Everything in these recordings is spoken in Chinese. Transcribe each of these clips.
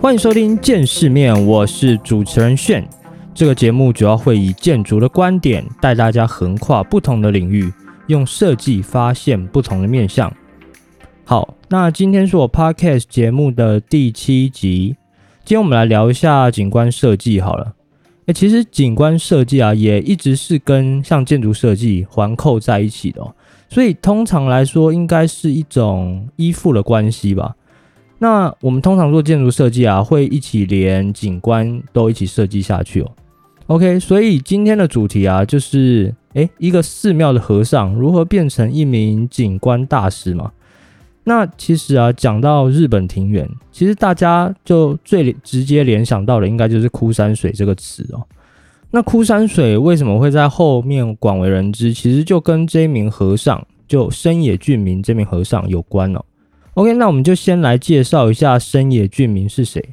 欢迎收听《见世面》，我是主持人炫。这个节目主要会以建筑的观点，带大家横跨不同的领域，用设计发现不同的面向。好，那今天是我 Podcast 节目的第七集，今天我们来聊一下景观设计好了。诶，其实景观设计啊，也一直是跟像建筑设计环扣在一起的，哦所以通常来说，应该是一种依附的关系吧。那我们通常做建筑设计啊，会一起连景观都一起设计下去哦。OK，所以今天的主题啊，就是诶，一个寺庙的和尚如何变成一名景观大师嘛。那其实啊，讲到日本庭园，其实大家就最直接联想到的，应该就是枯山水这个词哦。那枯山水为什么会在后面广为人知？其实就跟这名和尚，就深野俊明这名和尚有关哦。OK，那我们就先来介绍一下深野俊明是谁。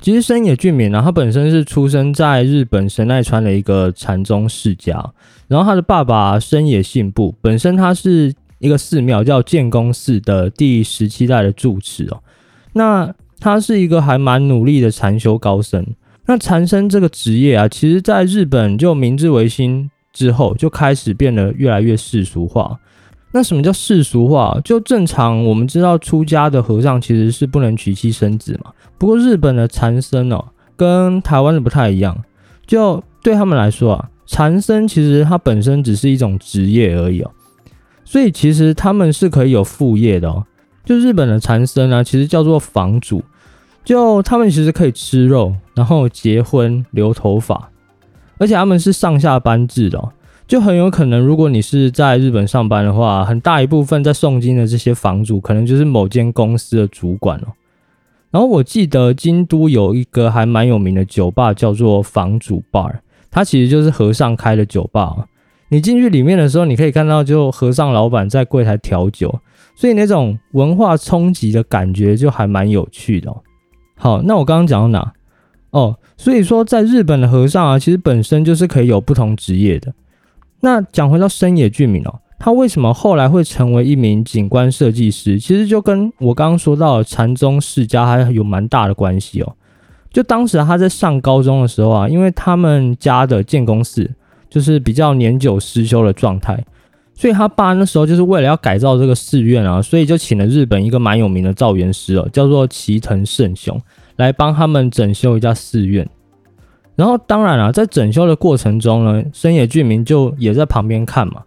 其实深野俊明呢，他本身是出生在日本神奈川的一个禅宗世家，然后他的爸爸深野信步本身他是一个寺庙叫建功寺的第十七代的住持哦。那他是一个还蛮努力的禅修高僧。那禅僧这个职业啊，其实在日本就明治维新之后就开始变得越来越世俗化。那什么叫世俗化？就正常，我们知道出家的和尚其实是不能娶妻生子嘛。不过日本的禅僧哦，跟台湾的不太一样。就对他们来说啊，禅僧其实它本身只是一种职业而已哦。所以其实他们是可以有副业的哦。就日本的禅僧啊，其实叫做房主。就他们其实可以吃肉，然后结婚、留头发，而且他们是上下班制的。就很有可能，如果你是在日本上班的话，很大一部分在诵经的这些房主，可能就是某间公司的主管哦。然后我记得京都有一个还蛮有名的酒吧，叫做房主 bar，它其实就是和尚开的酒吧。你进去里面的时候，你可以看到就和尚老板在柜台调酒，所以那种文化冲击的感觉就还蛮有趣的。好，那我刚刚讲到哪？哦，所以说在日本的和尚啊，其实本身就是可以有不同职业的。那讲回到深野俊明哦，他为什么后来会成为一名景观设计师？其实就跟我刚刚说到禅宗世家还有蛮大的关系哦。就当时他在上高中的时候啊，因为他们家的建功寺就是比较年久失修的状态，所以他爸那时候就是为了要改造这个寺院啊，所以就请了日本一个蛮有名的造园师哦，叫做齐藤胜雄，来帮他们整修一下寺院。然后当然了，在整修的过程中呢，深野俊明就也在旁边看嘛。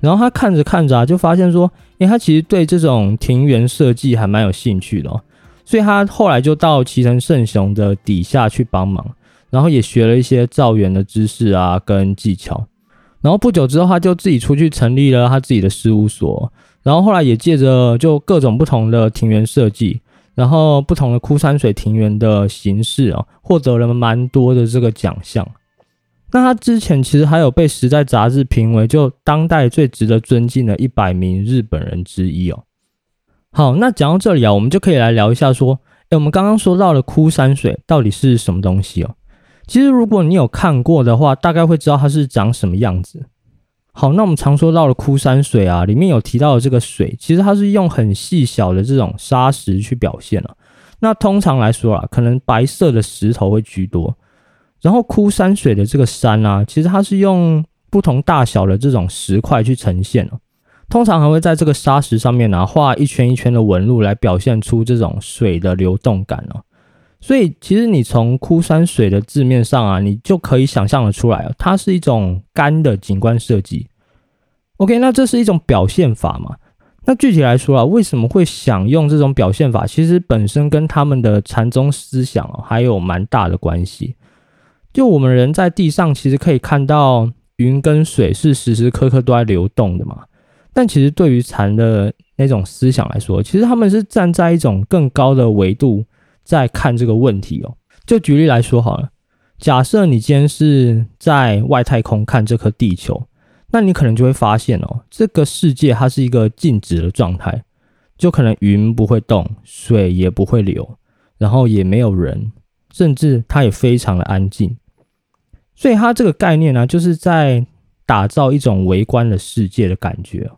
然后他看着看着啊，就发现说，诶，他其实对这种庭园设计还蛮有兴趣的哦。所以他后来就到齐藤胜雄的底下去帮忙，然后也学了一些造园的知识啊跟技巧。然后不久之后，他就自己出去成立了他自己的事务所。然后后来也借着就各种不同的庭园设计。然后不同的枯山水庭园的形式啊，获得了蛮多的这个奖项。那他之前其实还有被《时代》杂志评为就当代最值得尊敬的一百名日本人之一哦。好，那讲到这里啊，我们就可以来聊一下说，哎，我们刚刚说到的枯山水到底是什么东西哦？其实如果你有看过的话，大概会知道它是长什么样子。好，那我们常说到的枯山水啊，里面有提到的这个水，其实它是用很细小的这种沙石去表现了。那通常来说啊，可能白色的石头会居多。然后枯山水的这个山啊，其实它是用不同大小的这种石块去呈现了。通常还会在这个沙石上面呢画一圈一圈的纹路，来表现出这种水的流动感哦。所以其实你从枯山水的字面上啊，你就可以想象的出来它是一种干的景观设计。OK，那这是一种表现法嘛？那具体来说啊，为什么会想用这种表现法？其实本身跟他们的禅宗思想还有蛮大的关系。就我们人在地上，其实可以看到云跟水是时时刻刻都在流动的嘛。但其实对于禅的那种思想来说，其实他们是站在一种更高的维度。在看这个问题哦，就举例来说好了，假设你今天是在外太空看这颗地球，那你可能就会发现哦，这个世界它是一个静止的状态，就可能云不会动，水也不会流，然后也没有人，甚至它也非常的安静。所以它这个概念呢，就是在打造一种微观的世界的感觉，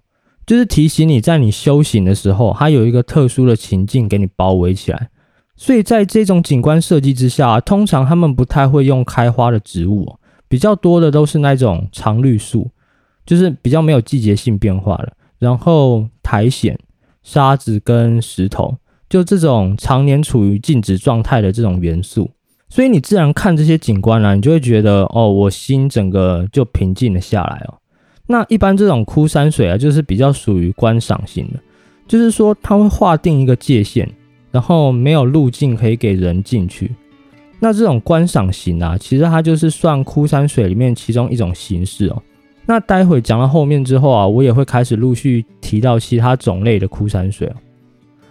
就是提醒你在你修行的时候，它有一个特殊的情境给你包围起来。所以在这种景观设计之下，通常他们不太会用开花的植物，比较多的都是那种常绿树，就是比较没有季节性变化的。然后苔藓、沙子跟石头，就这种常年处于静止状态的这种元素，所以你自然看这些景观啊，你就会觉得哦，我心整个就平静了下来哦。那一般这种枯山水啊，就是比较属于观赏型的，就是说它会划定一个界限。然后没有路径可以给人进去，那这种观赏型啊，其实它就是算枯山水里面其中一种形式哦。那待会讲到后面之后啊，我也会开始陆续提到其他种类的枯山水。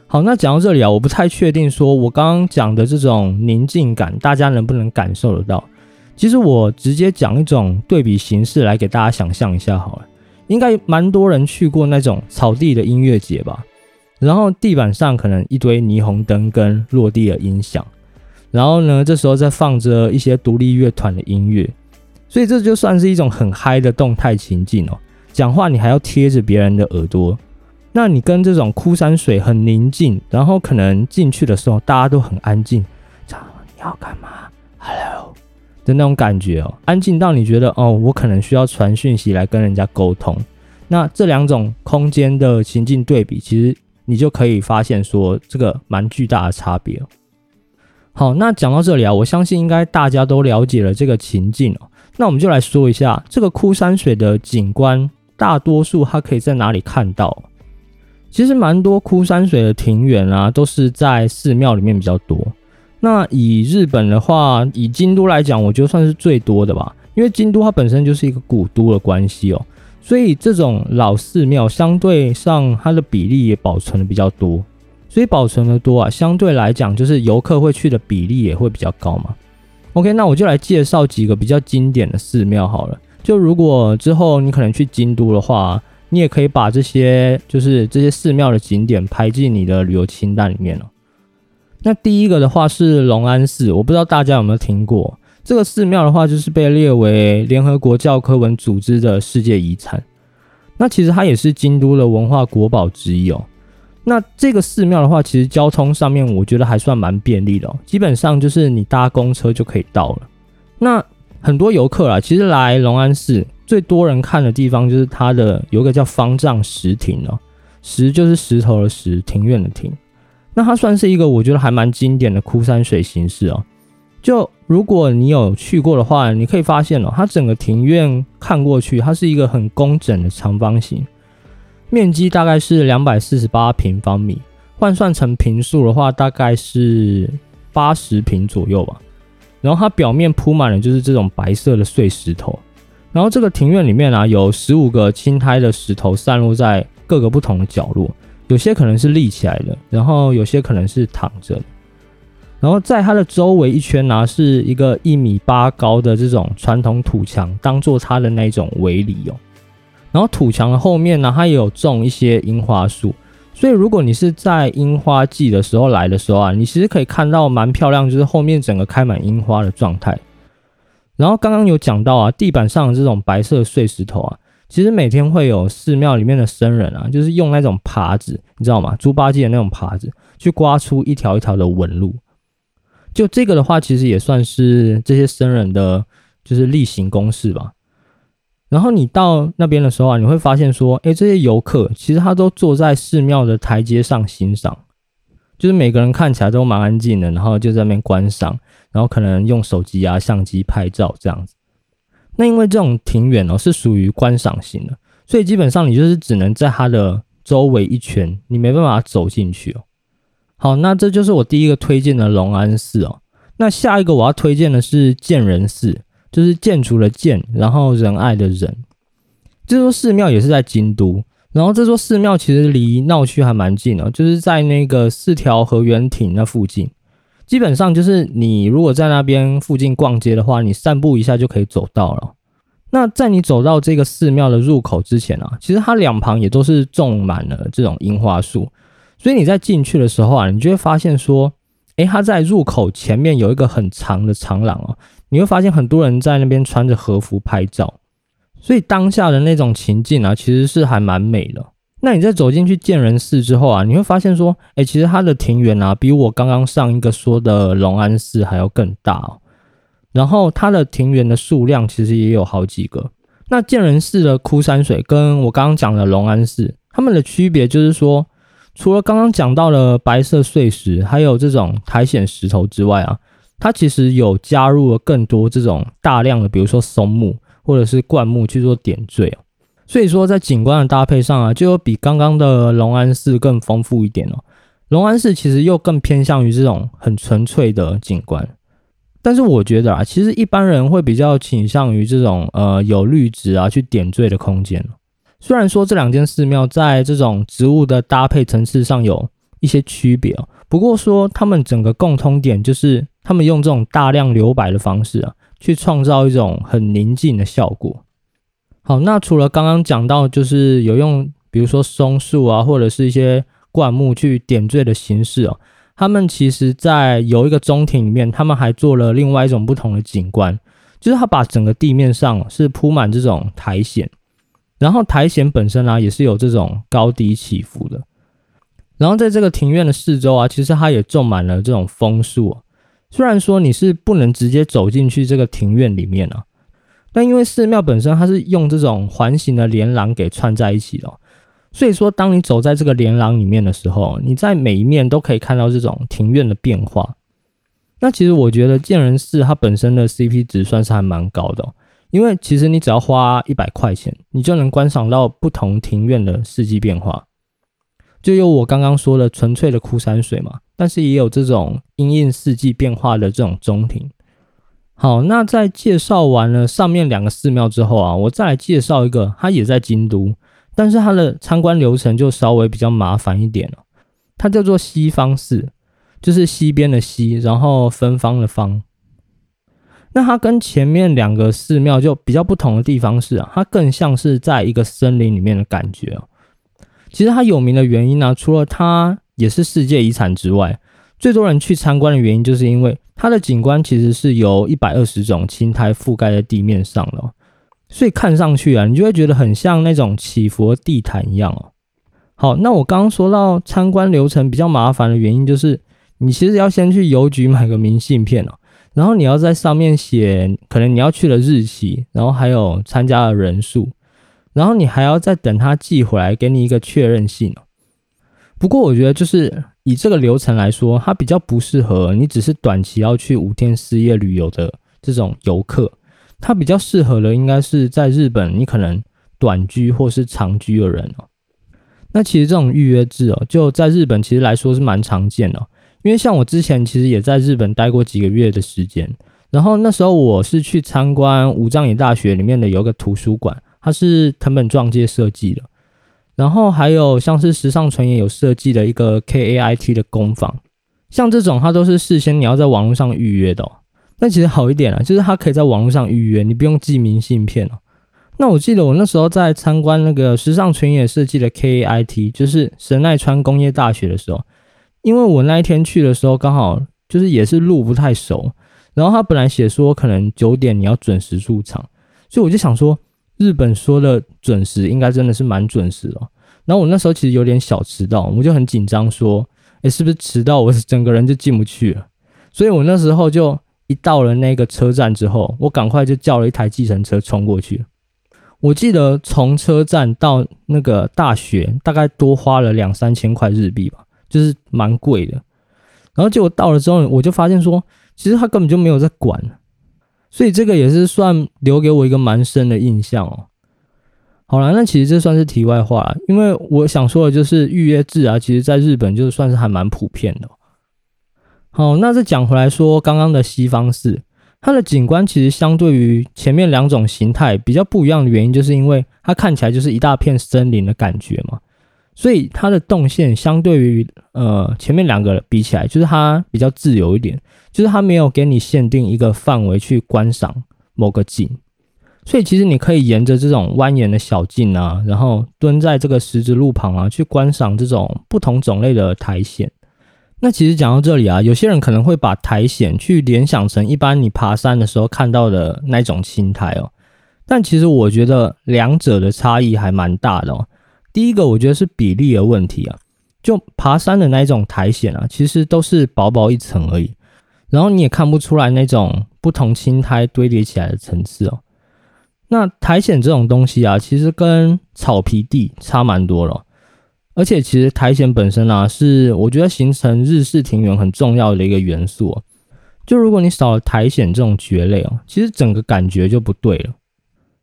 好，那讲到这里啊，我不太确定说我刚刚讲的这种宁静感，大家能不能感受得到？其实我直接讲一种对比形式来给大家想象一下好了，应该蛮多人去过那种草地的音乐节吧。然后地板上可能一堆霓虹灯跟落地的音响，然后呢，这时候再放着一些独立乐团的音乐，所以这就算是一种很嗨的动态情境哦。讲话你还要贴着别人的耳朵，那你跟这种枯山水很宁静，然后可能进去的时候大家都很安静，你要干嘛？Hello 的那种感觉哦，安静到你觉得哦，我可能需要传讯息来跟人家沟通。那这两种空间的情境对比，其实。你就可以发现说这个蛮巨大的差别。好，那讲到这里啊，我相信应该大家都了解了这个情境哦。那我们就来说一下这个枯山水的景观，大多数它可以在哪里看到？其实蛮多枯山水的庭园啊，都是在寺庙里面比较多。那以日本的话，以京都来讲，我觉得算是最多的吧，因为京都它本身就是一个古都的关系哦。所以这种老寺庙相对上它的比例也保存的比较多，所以保存的多啊，相对来讲就是游客会去的比例也会比较高嘛。OK，那我就来介绍几个比较经典的寺庙好了。就如果之后你可能去京都的话，你也可以把这些就是这些寺庙的景点排进你的旅游清单里面了。那第一个的话是龙安寺，我不知道大家有没有听过。这个寺庙的话，就是被列为联合国教科文组织的世界遗产。那其实它也是京都的文化国宝之一哦。那这个寺庙的话，其实交通上面我觉得还算蛮便利的哦，基本上就是你搭公车就可以到了。那很多游客啊，其实来龙安寺最多人看的地方就是它的有个叫方丈石亭哦，石就是石头的石，庭院的庭。那它算是一个我觉得还蛮经典的枯山水形式哦。就如果你有去过的话，你可以发现哦，它整个庭院看过去，它是一个很工整的长方形，面积大概是两百四十八平方米，换算成平数的话，大概是八十平左右吧。然后它表面铺满了就是这种白色的碎石头，然后这个庭院里面啊，有十五个青苔的石头散落在各个不同的角落，有些可能是立起来的，然后有些可能是躺着。然后在它的周围一圈呢，是一个一米八高的这种传统土墙，当做它的那种围篱哦。然后土墙的后面呢，它也有种一些樱花树，所以如果你是在樱花季的时候来的时候啊，你其实可以看到蛮漂亮，就是后面整个开满樱花的状态。然后刚刚有讲到啊，地板上的这种白色碎石头啊，其实每天会有寺庙里面的僧人啊，就是用那种耙子，你知道吗？猪八戒的那种耙子，去刮出一条一条的纹路。就这个的话，其实也算是这些僧人的就是例行公事吧。然后你到那边的时候啊，你会发现说，哎，这些游客其实他都坐在寺庙的台阶上欣赏，就是每个人看起来都蛮安静的，然后就在那边观赏，然后可能用手机啊、相机拍照这样子。那因为这种庭园哦是属于观赏型的，所以基本上你就是只能在它的周围一圈，你没办法走进去哦。好，那这就是我第一个推荐的隆安寺哦。那下一个我要推荐的是建仁寺，就是建筑的建，然后仁爱的仁。这座寺庙也是在京都，然后这座寺庙其实离闹区还蛮近的，就是在那个四条河原町那附近。基本上就是你如果在那边附近逛街的话，你散步一下就可以走到了。那在你走到这个寺庙的入口之前啊，其实它两旁也都是种满了这种樱花树。所以你在进去的时候啊，你就会发现说，诶，它在入口前面有一个很长的长廊哦，你会发现很多人在那边穿着和服拍照，所以当下的那种情境啊，其实是还蛮美的。那你在走进去建仁寺之后啊，你会发现说，哎，其实它的庭园啊，比我刚刚上一个说的龙安寺还要更大哦。然后它的庭园的数量其实也有好几个。那建仁寺的枯山水跟我刚刚讲的龙安寺，它们的区别就是说，除了刚刚讲到的白色碎石，还有这种苔藓石头之外啊，它其实有加入了更多这种大量的，比如说松木或者是灌木去做点缀哦。所以说，在景观的搭配上啊，就有比刚刚的龙安寺更丰富一点哦。龙安寺其实又更偏向于这种很纯粹的景观，但是我觉得啊，其实一般人会比较倾向于这种呃有绿植啊去点缀的空间。虽然说这两间寺庙在这种植物的搭配层次上有一些区别哦，不过说他们整个共通点就是他们用这种大量留白的方式啊，去创造一种很宁静的效果。好，那除了刚刚讲到，就是有用，比如说松树啊，或者是一些灌木去点缀的形式哦。他们其实在有一个中庭里面，他们还做了另外一种不同的景观，就是他把整个地面上是铺满这种苔藓，然后苔藓本身啊也是有这种高低起伏的。然后在这个庭院的四周啊，其实它也种满了这种枫树。虽然说你是不能直接走进去这个庭院里面啊。但因为寺庙本身它是用这种环形的连廊给串在一起的，所以说当你走在这个连廊里面的时候，你在每一面都可以看到这种庭院的变化。那其实我觉得建仁寺它本身的 CP 值算是还蛮高的，因为其实你只要花一百块钱，你就能观赏到不同庭院的四季变化。就有我刚刚说的纯粹的枯山水嘛，但是也有这种因应四季变化的这种中庭。好，那在介绍完了上面两个寺庙之后啊，我再来介绍一个，它也在京都，但是它的参观流程就稍微比较麻烦一点了。它叫做西方寺，就是西边的西，然后芬芳的芳。那它跟前面两个寺庙就比较不同的地方是啊，它更像是在一个森林里面的感觉。其实它有名的原因呢，除了它也是世界遗产之外，最多人去参观的原因就是因为。它的景观其实是由一百二十种青苔覆盖在地面上了，所以看上去啊，你就会觉得很像那种起伏地毯一样哦。好，那我刚刚说到参观流程比较麻烦的原因，就是你其实要先去邮局买个明信片哦，然后你要在上面写可能你要去的日期，然后还有参加的人数，然后你还要再等他寄回来给你一个确认信哦。不过我觉得就是以这个流程来说，它比较不适合你只是短期要去五天四夜旅游的这种游客，它比较适合的应该是在日本你可能短居或是长居的人哦。那其实这种预约制哦，就在日本其实来说是蛮常见的，因为像我之前其实也在日本待过几个月的时间，然后那时候我是去参观武藏野大学里面的有个图书馆，它是藤本壮介设计的。然后还有像是时尚纯也有设计的一个 K A I T 的工坊，像这种它都是事先你要在网络上预约的。哦。那其实好一点啊，就是它可以在网络上预约，你不用寄明信片哦。那我记得我那时候在参观那个时尚纯也设计的 K A I T，就是神奈川工业大学的时候，因为我那一天去的时候刚好就是也是路不太熟，然后他本来写说可能九点你要准时入场，所以我就想说。日本说的准时，应该真的是蛮准时了。然后我那时候其实有点小迟到，我就很紧张，说：“诶，是不是迟到？我整个人就进不去了。”所以我那时候就一到了那个车站之后，我赶快就叫了一台计程车冲过去。我记得从车站到那个大学大概多花了两三千块日币吧，就是蛮贵的。然后结果到了之后，我就发现说，其实他根本就没有在管。所以这个也是算留给我一个蛮深的印象哦。好了，那其实这算是题外话，因为我想说的就是预约制啊，其实在日本就算是还蛮普遍的。好，那再讲回来说，刚刚的西方式，它的景观其实相对于前面两种形态比较不一样的原因，就是因为它看起来就是一大片森林的感觉嘛。所以它的动线相对于呃前面两个比起来，就是它比较自由一点，就是它没有给你限定一个范围去观赏某个景，所以其实你可以沿着这种蜿蜒的小径啊，然后蹲在这个石子路旁啊，去观赏这种不同种类的苔藓。那其实讲到这里啊，有些人可能会把苔藓去联想成一般你爬山的时候看到的那种青苔哦，但其实我觉得两者的差异还蛮大的哦。第一个我觉得是比例的问题啊，就爬山的那一种苔藓啊，其实都是薄薄一层而已，然后你也看不出来那种不同青苔堆叠起来的层次哦。那苔藓这种东西啊，其实跟草皮地差蛮多了，而且其实苔藓本身啊，是我觉得形成日式庭园很重要的一个元素。哦就如果你少了苔藓这种蕨类哦，其实整个感觉就不对了。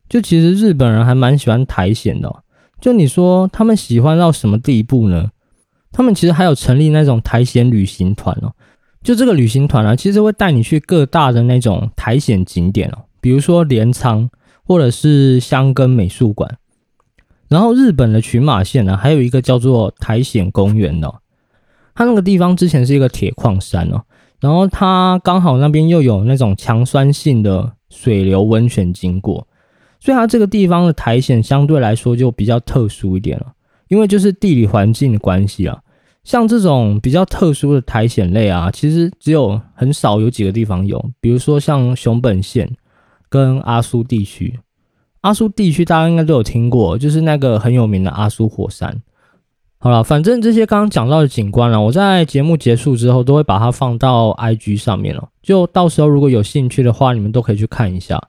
就其实日本人还蛮喜欢苔藓的。就你说他们喜欢到什么地步呢？他们其实还有成立那种苔藓旅行团哦。就这个旅行团啊，其实会带你去各大的那种苔藓景点哦，比如说镰仓或者是香根美术馆。然后日本的群马县呢，还有一个叫做苔藓公园哦，它那个地方之前是一个铁矿山哦，然后它刚好那边又有那种强酸性的水流温泉经过。所以它这个地方的苔藓相对来说就比较特殊一点了，因为就是地理环境的关系啊。像这种比较特殊的苔藓类啊，其实只有很少有几个地方有，比如说像熊本县跟阿苏地区。阿苏地区大家应该都有听过，就是那个很有名的阿苏火山。好了，反正这些刚刚讲到的景观呢，我在节目结束之后都会把它放到 IG 上面了，就到时候如果有兴趣的话，你们都可以去看一下。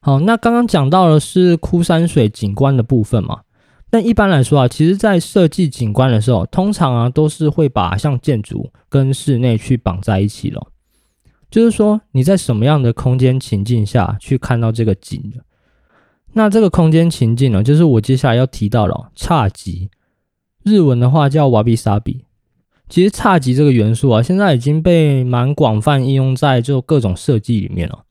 好，那刚刚讲到的是枯山水景观的部分嘛？但一般来说啊，其实在设计景观的时候，通常啊都是会把像建筑跟室内去绑在一起了。就是说你在什么样的空间情境下去看到这个景的？那这个空间情境呢，就是我接下来要提到了侘寂，日文的话叫瓦比萨比。其实侘寂这个元素啊，现在已经被蛮广泛应用在就各种设计里面了。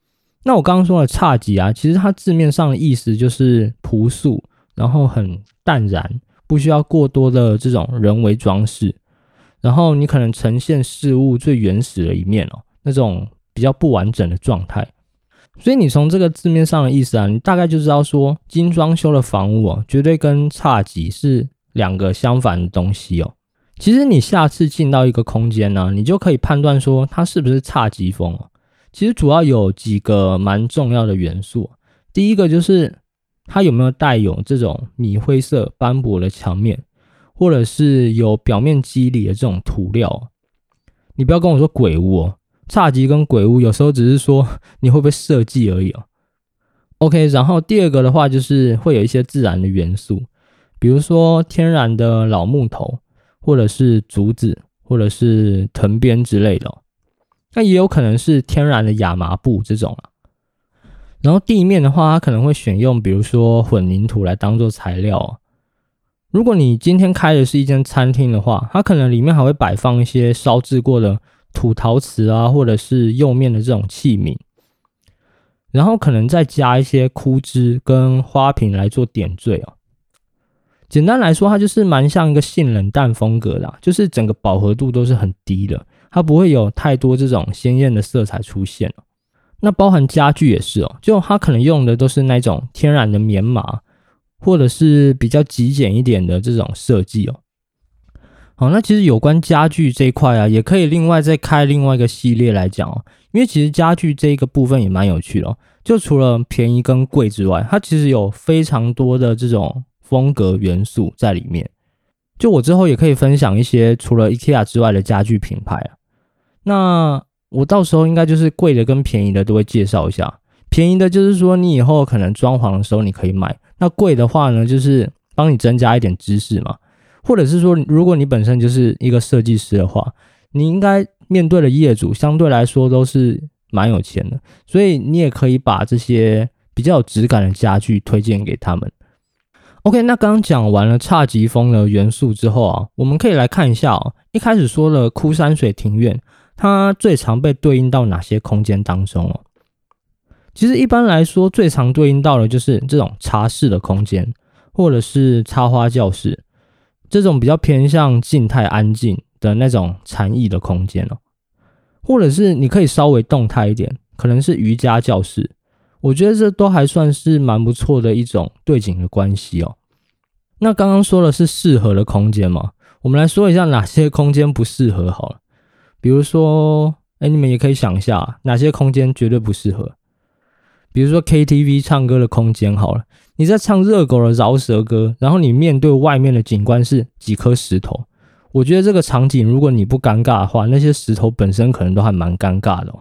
那我刚刚说的侘寂啊，其实它字面上的意思就是朴素，然后很淡然，不需要过多的这种人为装饰，然后你可能呈现事物最原始的一面哦，那种比较不完整的状态。所以你从这个字面上的意思啊，你大概就知道说，精装修的房屋哦，绝对跟侘寂是两个相反的东西哦。其实你下次进到一个空间呢，你就可以判断说它是不是侘寂风哦。其实主要有几个蛮重要的元素，第一个就是它有没有带有这种米灰色斑驳的墙面，或者是有表面肌理的这种涂料。你不要跟我说鬼屋哦，侘寂跟鬼屋有时候只是说你会不会设计而已哦。OK，然后第二个的话就是会有一些自然的元素，比如说天然的老木头，或者是竹子，或者是藤编之类的。那也有可能是天然的亚麻布这种啊，然后地面的话，它可能会选用比如说混凝土来当做材料。如果你今天开的是一间餐厅的话，它可能里面还会摆放一些烧制过的土陶瓷啊，或者是釉面的这种器皿，然后可能再加一些枯枝跟花瓶来做点缀哦。简单来说，它就是蛮像一个性冷淡风格的，就是整个饱和度都是很低的。它不会有太多这种鲜艳的色彩出现那包含家具也是哦，就它可能用的都是那种天然的棉麻，或者是比较极简一点的这种设计哦。好，那其实有关家具这一块啊，也可以另外再开另外一个系列来讲哦，因为其实家具这一个部分也蛮有趣的哦，就除了便宜跟贵之外，它其实有非常多的这种风格元素在里面。就我之后也可以分享一些除了 IKEA 之外的家具品牌啊。那我到时候应该就是贵的跟便宜的都会介绍一下。便宜的就是说你以后可能装潢的时候你可以买，那贵的话呢，就是帮你增加一点知识嘛。或者是说，如果你本身就是一个设计师的话，你应该面对的业主相对来说都是蛮有钱的，所以你也可以把这些比较有质感的家具推荐给他们。OK，那刚刚讲完了侘寂风的元素之后啊，我们可以来看一下哦。一开始说了枯山水庭院。它最常被对应到哪些空间当中哦？其实一般来说，最常对应到的就是这种茶室的空间，或者是插花教室，这种比较偏向静态安静的那种禅意的空间哦。或者是你可以稍微动态一点，可能是瑜伽教室，我觉得这都还算是蛮不错的一种对景的关系哦。那刚刚说的是适合的空间嘛？我们来说一下哪些空间不适合好了。比如说，哎，你们也可以想一下，哪些空间绝对不适合？比如说 KTV 唱歌的空间，好了，你在唱热狗的饶舌歌，然后你面对外面的景观是几颗石头。我觉得这个场景，如果你不尴尬的话，那些石头本身可能都还蛮尴尬的。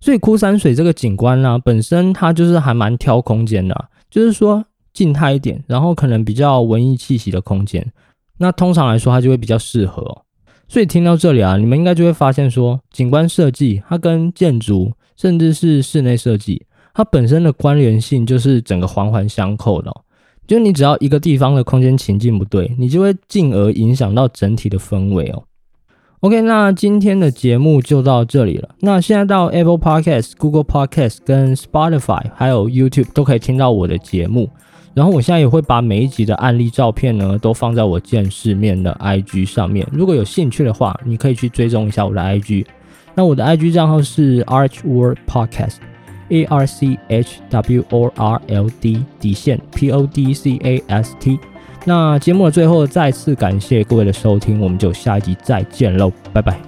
所以枯山水这个景观呢，本身它就是还蛮挑空间的，就是说静态一点，然后可能比较文艺气息的空间，那通常来说它就会比较适合。所以听到这里啊，你们应该就会发现说，景观设计它跟建筑甚至是室内设计，它本身的关联性就是整个环环相扣的。就你只要一个地方的空间情境不对，你就会进而影响到整体的氛围哦。OK，那今天的节目就到这里了。那现在到 Apple Podcast、Google Podcast、跟 Spotify 还有 YouTube 都可以听到我的节目。然后我现在也会把每一集的案例照片呢，都放在我见世面的 IG 上面。如果有兴趣的话，你可以去追踪一下我的 IG。那我的 IG 账号是 Archworld Podcast。A R C H W O R L D 底线 P O D C A S T。那节目的最后，再次感谢各位的收听，我们就下一集再见喽，拜拜。